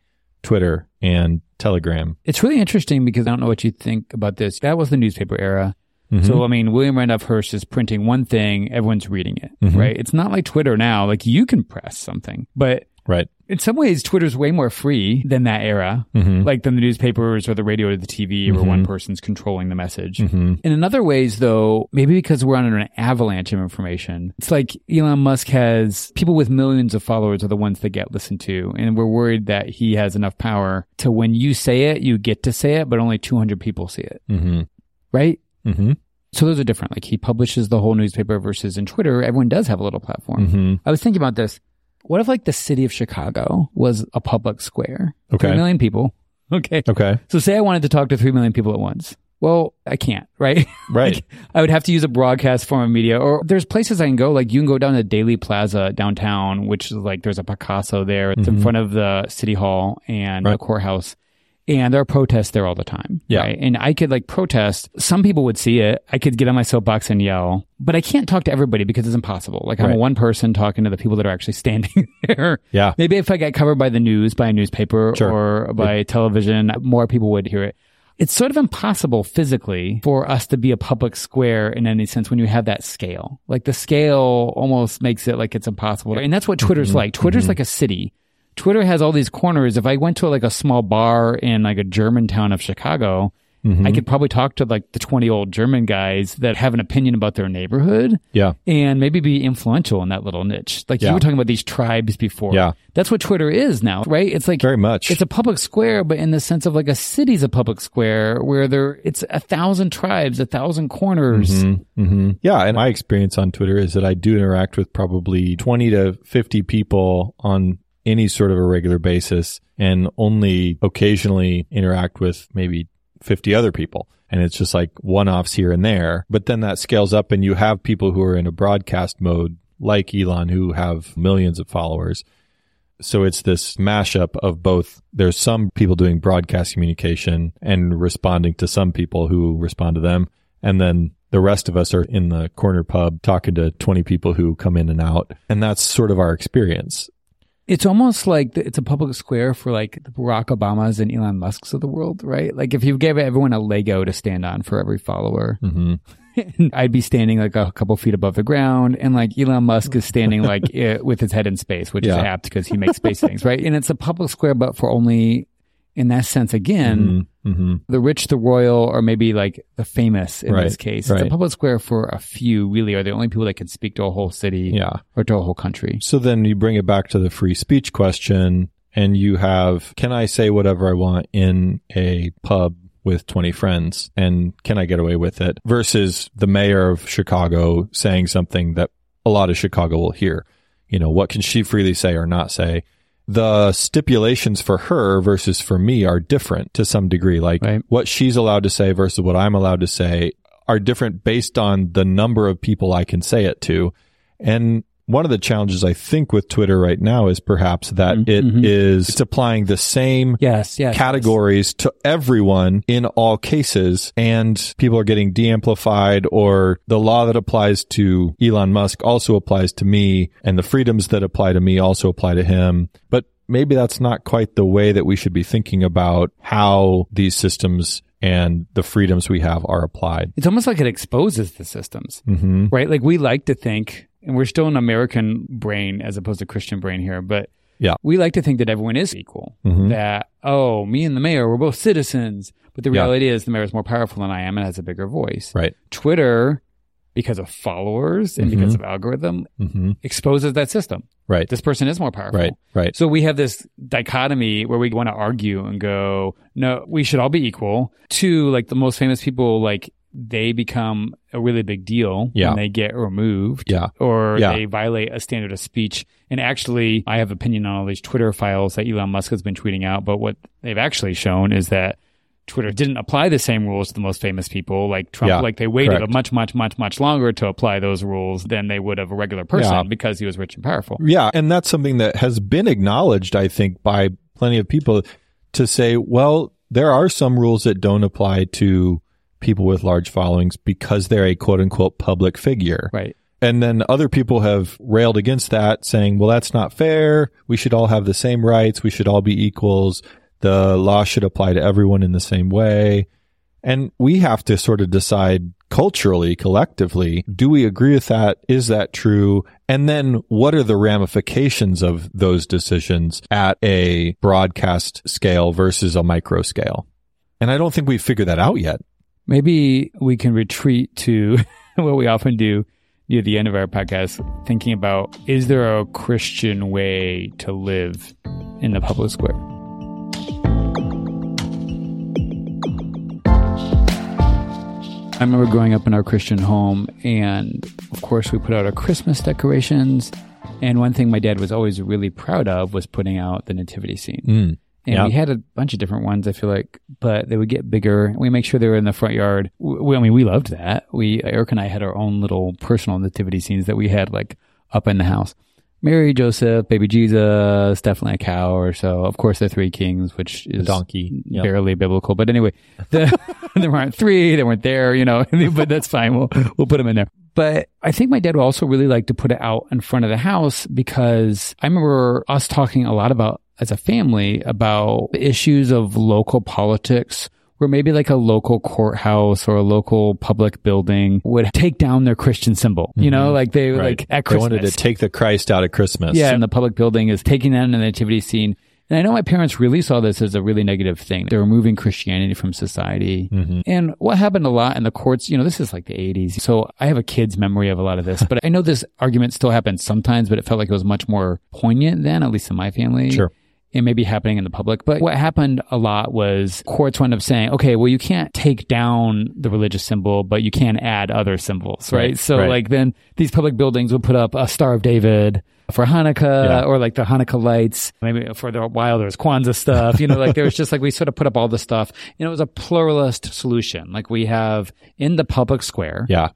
Twitter and Telegram? It's really interesting because I don't know what you think about this. That was the newspaper era. Mm-hmm. So, I mean, William Randolph Hearst is printing one thing, everyone's reading it, mm-hmm. right? It's not like Twitter now. Like you can press something, but Right. in some ways, Twitter's way more free than that era, like than the newspapers or the radio or the TV where one person's controlling the message. In another ways, though, maybe because we're on an avalanche of information, it's like Elon Musk has people with millions of followers are the ones that get listened to. And we're worried that he has enough power to when you say it, you get to say it, but only 200 people see it. Mm-hmm. Right? Mm-hmm. So those are different. Like he publishes the whole newspaper versus in Twitter, everyone does have a little platform. Mm-hmm. I was thinking about this. What if like the city of Chicago was a public square? Okay. Three million people. *laughs* Okay. Okay. So say I wanted to talk to three million people at once. Well, I can't, *laughs* right? Right. Like, I would have to use a broadcast form of media or there's places I can go. Like you can go down to Daley Plaza downtown, which is like there's a Picasso there. It's in front of the city hall and the Mm-hmm. Courthouse. And there are protests there all the time. Yeah. Right? And I could like protest. Some people would see it. I could get on my soapbox and yell, but I can't talk to everybody because it's impossible. Like I'm Right. one person talking to the people that are actually standing *laughs* there. Yeah. Maybe if I got covered by the news, by a newspaper Sure. or by television, more people would hear it. It's sort of impossible physically for us to be a public square in any sense when you have that scale. Like the scale almost makes it like it's impossible. And that's what Twitter's Mm-hmm. like. Twitter's like a city. Twitter has all these corners. If I went to like a small bar in like a German town of Chicago, Mm-hmm. I could probably talk to like the 20 old German guys that have an opinion about their neighborhood Yeah. and maybe be influential in that little niche. Like you were talking about these tribes before. Yeah. That's what Twitter is now, right? It's like Very much. it's a public square, but in the sense of like a city's a public square where there it's a thousand tribes, a thousand corners. hmm Yeah, and my experience on Twitter is that I do interact with probably 20 to 50 people on any sort of a regular basis and only occasionally interact with maybe 50 other people. And it's just like one offs here and there. But then that scales up and you have people who are in a broadcast mode like Elon who have millions of followers. So it's this mashup of both. There's some people doing broadcast communication and responding to some people who respond to them. And then the rest of us are in the corner pub talking to 20 people who come in and out. And that's sort of our experience. It's almost like the, it's a public square for like the Barack Obamas and Elon Musk's of the world, right? Like if you gave everyone a Lego to stand on for every follower, *laughs* hmm I'd be standing like a couple feet above the ground, and like Elon Musk is standing like *laughs* eh, with his head in space, which is apt because he makes space things, right? And it's a public square, but for only in that sense again. hmm The rich, the royal, or maybe like the famous in Right, this case. It's a right. public square for a few, really, are the only people that can speak to a whole city Yeah. or to a whole country. So then you bring it back to the free speech question and you have, can I say whatever I want in a pub with 20 friends and can I get away with it versus the mayor of Chicago saying something that a lot of Chicago will hear. You know, what can she freely say or not say? The stipulations for her versus for me are different to some degree. Like Right. what she's allowed to say versus what I'm allowed to say are different based on the number of people I can say it to. And one of the challenges I think with Twitter right now is perhaps that it is it's applying the same Yes, yes. categories to everyone in all cases and people are getting de-amplified or the law that applies to Elon Musk also applies to me and the freedoms that apply to me also apply to him. But maybe that's not quite the way that we should be thinking about how these systems and the freedoms we have are applied. It's almost like it exposes the systems, hmm right? Like we like to think, and we're still an American brain as opposed to Christian brain here, but Yeah. we like to think that everyone is equal. Mhm. That, oh, me and the mayor, we're both citizens. But the Yeah. reality is the mayor is more powerful than I am and has a bigger voice. Right. Twitter, because of followers and Mhm. because of algorithm, hmm exposes that system. Right. This person is more powerful. Right. Right. So we have this dichotomy where we want to argue and go, no, we should all be equal. Two, like the most famous people, like they become a really big deal Yeah. when they get removed Yeah. or Yeah. they violate a standard of speech. And actually, I have opinion on all these Twitter files that Elon Musk has been tweeting out, but what they've actually shown is that Twitter didn't apply the same rules to the most famous people like Trump. Yeah, like they waited correct. a much, much, much, much longer to apply those rules than they would of a regular person Yeah. because he was rich and powerful. Yeah. And that's something that has been acknowledged, I think, by plenty of people to say, well, there are some rules that don't apply to people with large followings because they're a quote unquote public figure. Right. And then other people have railed against that saying, well, that's not fair. We should all have the same rights. We should all be equals. The law should apply to everyone in the same way. And we have to sort of decide culturally, collectively, do we agree with that? Is that true? And then what are the ramifications of those decisions at a broadcast scale versus a micro scale? And I don't think we've figured that out yet. Maybe we can retreat to *laughs* what we often do near the end of our podcast, thinking about is there a Christian way to live in the public square? I remember growing up in our Christian home, and of course, we put out our Christmas decorations. And one thing my dad was always really proud of was putting out the nativity scene. Mm. And Yeah. we had a bunch of different ones, I feel like, but they would get bigger. We make sure they were in the front yard. We, I mean, we loved that. We, Eric and I had our own little personal nativity scenes that we had like up in the house. Mary, Joseph, baby Jesus, definitely a cow or so. Of course, the three kings, which is donkey. Yep. barely biblical. But anyway, the, *laughs* there weren't three, they weren't there, you know, *laughs* but that's fine. We'll, we'll put them in there. But I think my dad would also really like to put it out in front of the house because I remember us talking a lot about as a family about issues of local politics where maybe like a local courthouse or a local public building would take down their Christian symbol. You know, like they Right. like at They Christmas. wanted to take the Christ out of Christmas. Yeah, and the public building is taking down the nativity scene. And I know my parents really saw this as a really negative thing. They're removing Christianity from society. Mm-hmm. And what happened a lot in the courts, you know, this is like the 80s. So I have a kid's memory of a lot of this, but I know this argument still happens sometimes, but it felt like it was much more poignant then, at least in my family. Sure. It may be happening in the public, but what happened a lot was courts wound up saying, okay, well, you can't take down the religious symbol, but you can add other symbols, right? Right, So right. like then these public buildings would put up a Star of David for Hanukkah Yeah. or like the Hanukkah lights. Maybe for the while there was Kwanzaa stuff, you know, like there was just like we sort of put up all the stuff. You know, it was a pluralist solution. Like we have in the public square, Yeah.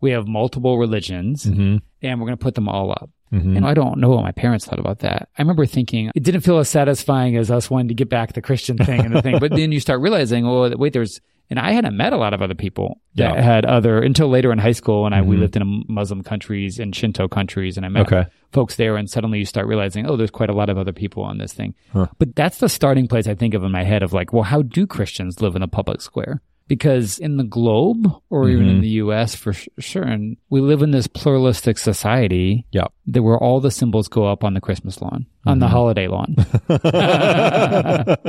we have multiple religions Mm-hmm. and we're going to put them all up. Mm-hmm. And I don't know what my parents thought about that. I remember thinking it didn't feel as satisfying as us wanting to get back the Christian thing and the thing. *laughs* But then you start realizing, oh, wait, there's, and I hadn't met a lot of other people that Yeah. had other until later in high school. And I, we Mhm. lived in Muslim countries and Shinto countries and I met Okay. folks there. And suddenly you start realizing, oh, there's quite a lot of other people on this thing. Huh. But that's the starting place I think of in my head of like, well, how do Christians live in a public square? Because in the globe or even in Mhm. the US for sh- sure, and we live in this pluralistic society Yeah. that where all the symbols go up on the Christmas lawn, on the holiday lawn. *laughs*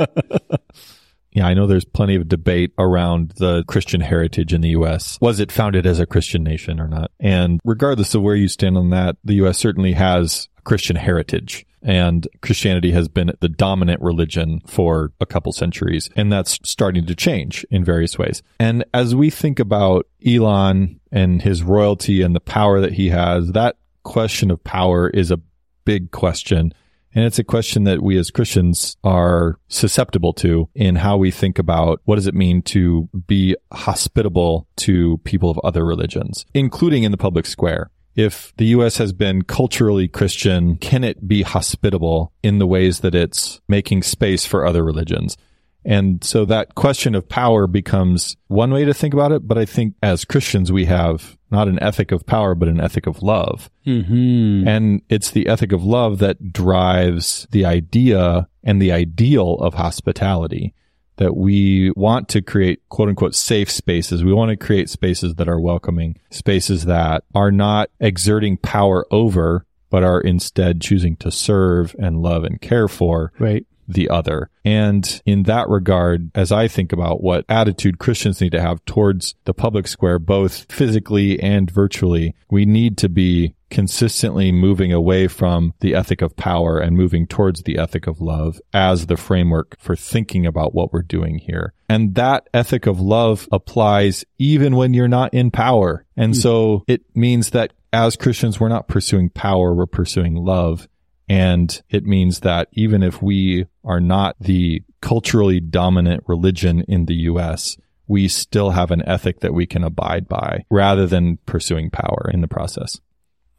Yeah, I know there's plenty of debate around the Christian heritage in the U.S. Was it founded as a Christian nation or not? And regardless of where you stand on that, the U.S. certainly has a Christian heritage. And Christianity has been the dominant religion for a couple centuries. And that's starting to change in various ways. And as we think about Elon and his royalty and the power that he has, that question of power is a big question. And it's a question that we as Christians are susceptible to in how we think about what does it mean to be hospitable to people of other religions, including in the public square. If the U.S. has been culturally Christian, can it be hospitable in the ways that it's making space for other religions? And so that question of power becomes one way to think about it. But I think as Christians, we have not an ethic of power, but an ethic of love. mm-hmm. And it's the ethic of love that drives the idea and the ideal of hospitality that we want to create quote unquote safe spaces. We want to create spaces that are welcoming, spaces that are not exerting power over, but are instead choosing to serve and love and care for Right. The other. And in that regard, as I think about what attitude Christians need to have towards the public square, both physically and virtually, we need to be consistently moving away from the ethic of power and moving towards the ethic of love as the framework for thinking about what we're doing here. And that ethic of love applies even when you're not in power. And hmm. so it means that as Christians, we're not pursuing power, we're pursuing love. And it means that even if we are not the culturally dominant religion in the US, we still have an ethic that we can abide by rather than pursuing power in the process.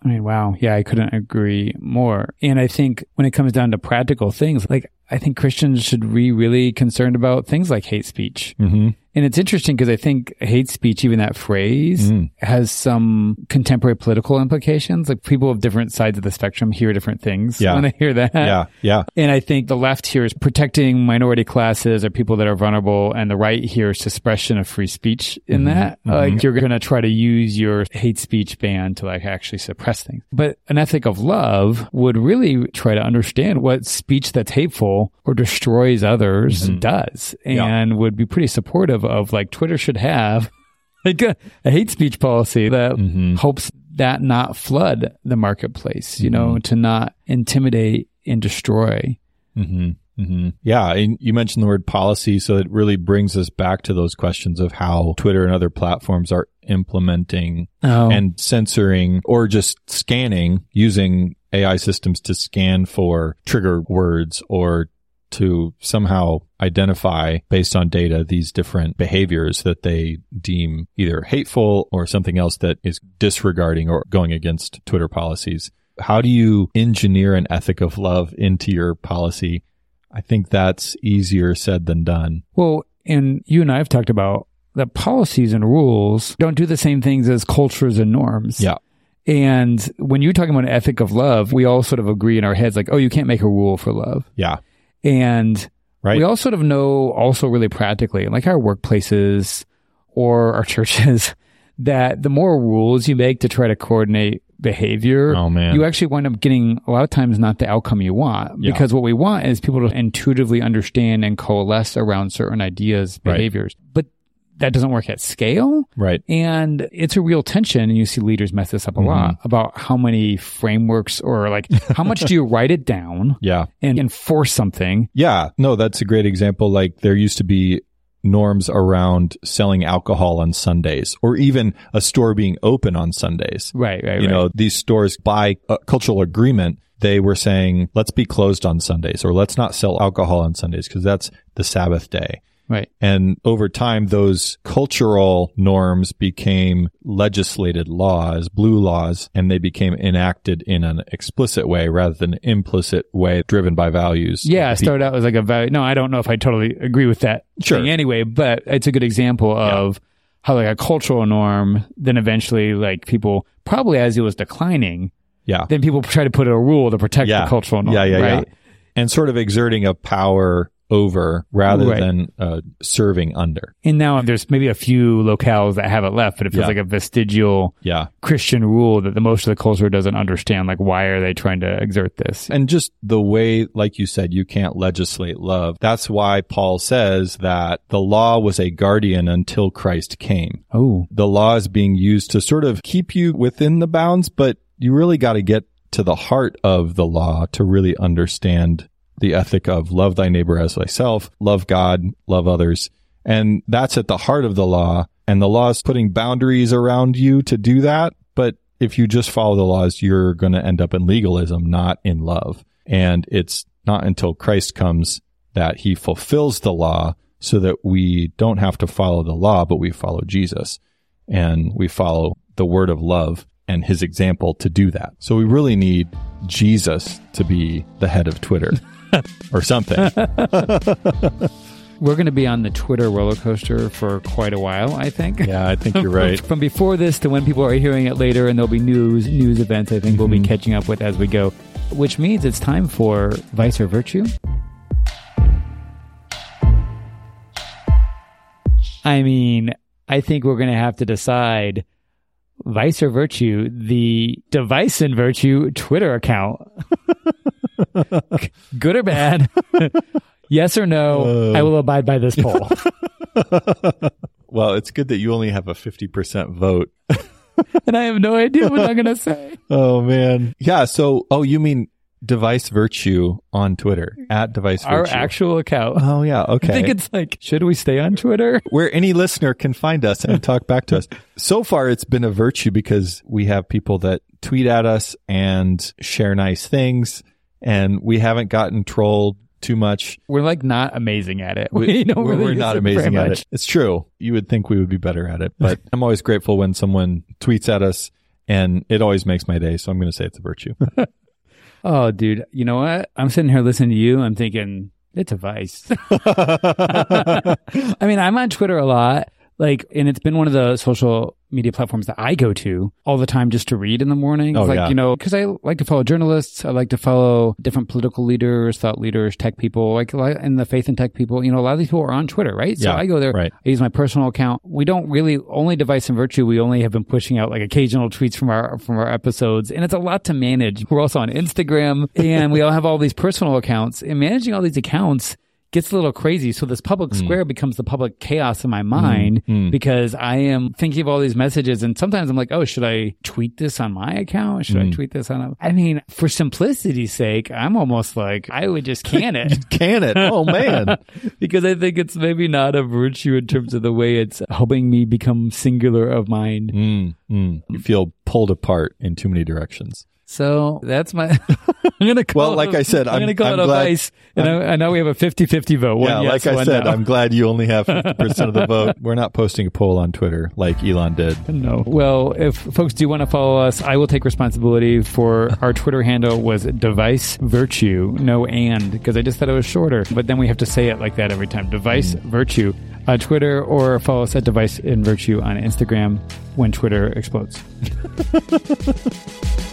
I mean, wow. Yeah, I couldn't agree more. And I think when it comes down to practical things, like I think Christians should be really concerned about things like hate speech. Mm-hmm. And it's interesting because I think hate speech, even that phrase, Mm. has some contemporary political implications. Like people of different sides of the spectrum hear different things Yeah. when they hear that. Yeah. Yeah. And I think the left here is protecting minority classes or people that are vulnerable, and the right here is suppression of free speech in mm-hmm. that. Mm-hmm. Like you're going to try to use your hate speech ban to like actually suppress things. But an ethic of love would really try to understand what speech that's hateful or destroys others mm-hmm. does, Yeah. and would be pretty supportive of like Twitter should have *laughs* like a, a hate speech policy that Mhm. hopes that not flood the marketplace, you know, to not intimidate and destroy. Mm-hmm. Mm-hmm. Yeah. And you mentioned the word policy. So it really brings us back to those questions of how Twitter and other platforms are implementing Oh, and censoring or just scanning using AI systems to scan for trigger words or to somehow identify based on data these different behaviors that they deem either hateful or something else that is disregarding or going against Twitter policies. How do you engineer an ethic of love into your policy? I think that's easier said than done. well, and you and I have talked about that policies and rules don't do the same things as cultures and norms. Yeah. And when you're talking about an ethic of love, we all sort of agree in our heads, like, oh, you can't make a rule for love. Yeah. And Right. we all sort of know also really practically, like our workplaces or our *laughs* churches, that the more rules you make to try to coordinate behavior, Oh, man. you actually wind up getting a lot of times not the outcome you want. Yeah. Because what we want is people to intuitively understand and coalesce around certain ideas, Right. behaviors. But that doesn't work at scale. right. And it's a real tension, and you see leaders mess this up a Mm-hmm. lot about how many frameworks or like how much do you write it down *laughs* Yeah. and enforce something? Yeah, no, that's a great example. Like there used to be norms around selling alcohol on Sundays or even a store being open on Sundays. Right, right, You right. know, these stores by a cultural agreement, they were saying, let's be closed on Sundays or let's not sell alcohol on Sundays because that's the Sabbath day. Right. And over time, those cultural norms became legislated laws, blue laws, and they became enacted in an explicit way rather than implicit way driven by values. Yeah, it started out as like a value. No, I don't know if I totally agree with that Sure. thing anyway, but it's a good example of how like a cultural norm, then eventually like people probably as it was declining, Yeah. then people try to put a rule to protect yeah. the cultural norm. Yeah, yeah, right? yeah. And sort of exerting a power over rather Right. than uh, serving under. And now there's maybe a few locales that have it left, but it feels Yeah. like a vestigial Yeah. Christian rule that the most of the culture doesn't understand. Like, why are they trying to exert this? And just the way, like you said, you can't legislate love. That's why Paul says that the law was a guardian until Christ came. Oh, The law is being used to sort of keep you within the bounds, but you really got to get to the heart of the law to really understand the ethic of love thy neighbor as thyself, love God, love others. And that's at the heart of the law. And the law is putting boundaries around you to do that. But if you just follow the laws, you're going to end up in legalism, not in love. And it's not until Christ comes that he fulfills the law so that we don't have to follow the law, but we follow Jesus and we follow the word of love and his example to do that. So we really need Jesus to be the head of Twitter *laughs* *laughs* or something. we're going to be on the Twitter roller coaster for quite a while, I think. Yeah, I think you're *laughs* right. From before this to when people are hearing it later, and there'll be news news events. I think we'll be mm-hmm. catching up with as we go, which means it's time for Vice or Virtue. I mean, I think we're going to have to decide Vice or Virtue, the Device and Virtue Twitter account. *laughs* *laughs* Good or bad? *laughs* yes or no? Uh. I will abide by this poll. *laughs* Well, it's good that you only have a 50% vote. and I have no idea what I'm going to say. Oh man. Yeah. So, oh, you mean device virtue on Twitter at device Our actual account. Oh yeah. Okay. I think it's like, should we stay on Twitter? where any listener can find us and talk back to us. So far, it's been a virtue because we have people that tweet at us and share nice things, and we haven't gotten trolled too much. We're like not amazing at it. *laughs* We, don't we're, really we're not amazing at much. it. It's true. You would think we would be better at it, but *laughs* I'm always grateful when someone tweets at us, and it always makes my day. So I'm going to say it's a virtue. *laughs* Oh, dude, you know what? I'm sitting here listening to you. I'm thinking it's a vice. I mean, I'm on Twitter a lot. Like, and it's been one of the social media platforms that I go to all the time just to read in the morning. Oh, like, yeah. you know, cause I like to follow journalists. I like to follow different political leaders, thought leaders, tech people, like, like and the faith and tech people. You know, a lot of these people are on Twitter, right? So Yeah, I go there. right. I use my personal account. We don't really only device and virtue. We only have been pushing out like occasional tweets from our from our episodes, and it's a lot to manage. We're also on Instagram, and we all have all these personal accounts. And managing all these accounts gets a little crazy. So this public Hmm. square becomes the public chaos in my mind because I am thinking of all these messages, and sometimes I'm like, oh, should I tweet this on my account? Should I Hmm. tweet this on? A- I mean, for simplicity's sake, I'm almost like I would just can it. *laughs* Can it? Oh man. *laughs* because I think it's maybe not a virtue in terms of the way it's helping me become singular of mind. Mm, mm. You feel pulled apart in too many directions. So that's my. *laughs* I'm gonna call. Well, like I said, I'm, I'm- gonna call I'm it a glad- vice, and I, I know we have a 50-50 vote. One yeah, yes, like I said, no. I'm glad you only have *laughs* 50% of the vote. We're not posting a poll on Twitter like Elon did. No. Well, if folks do want to follow us, I will take responsibility for our Twitter handle was device virtue, no and, because I just thought it was shorter. But then we have to say it like that every time. Device mm. virtue on Twitter or follow us at device in virtue on Instagram when Twitter explodes. *laughs*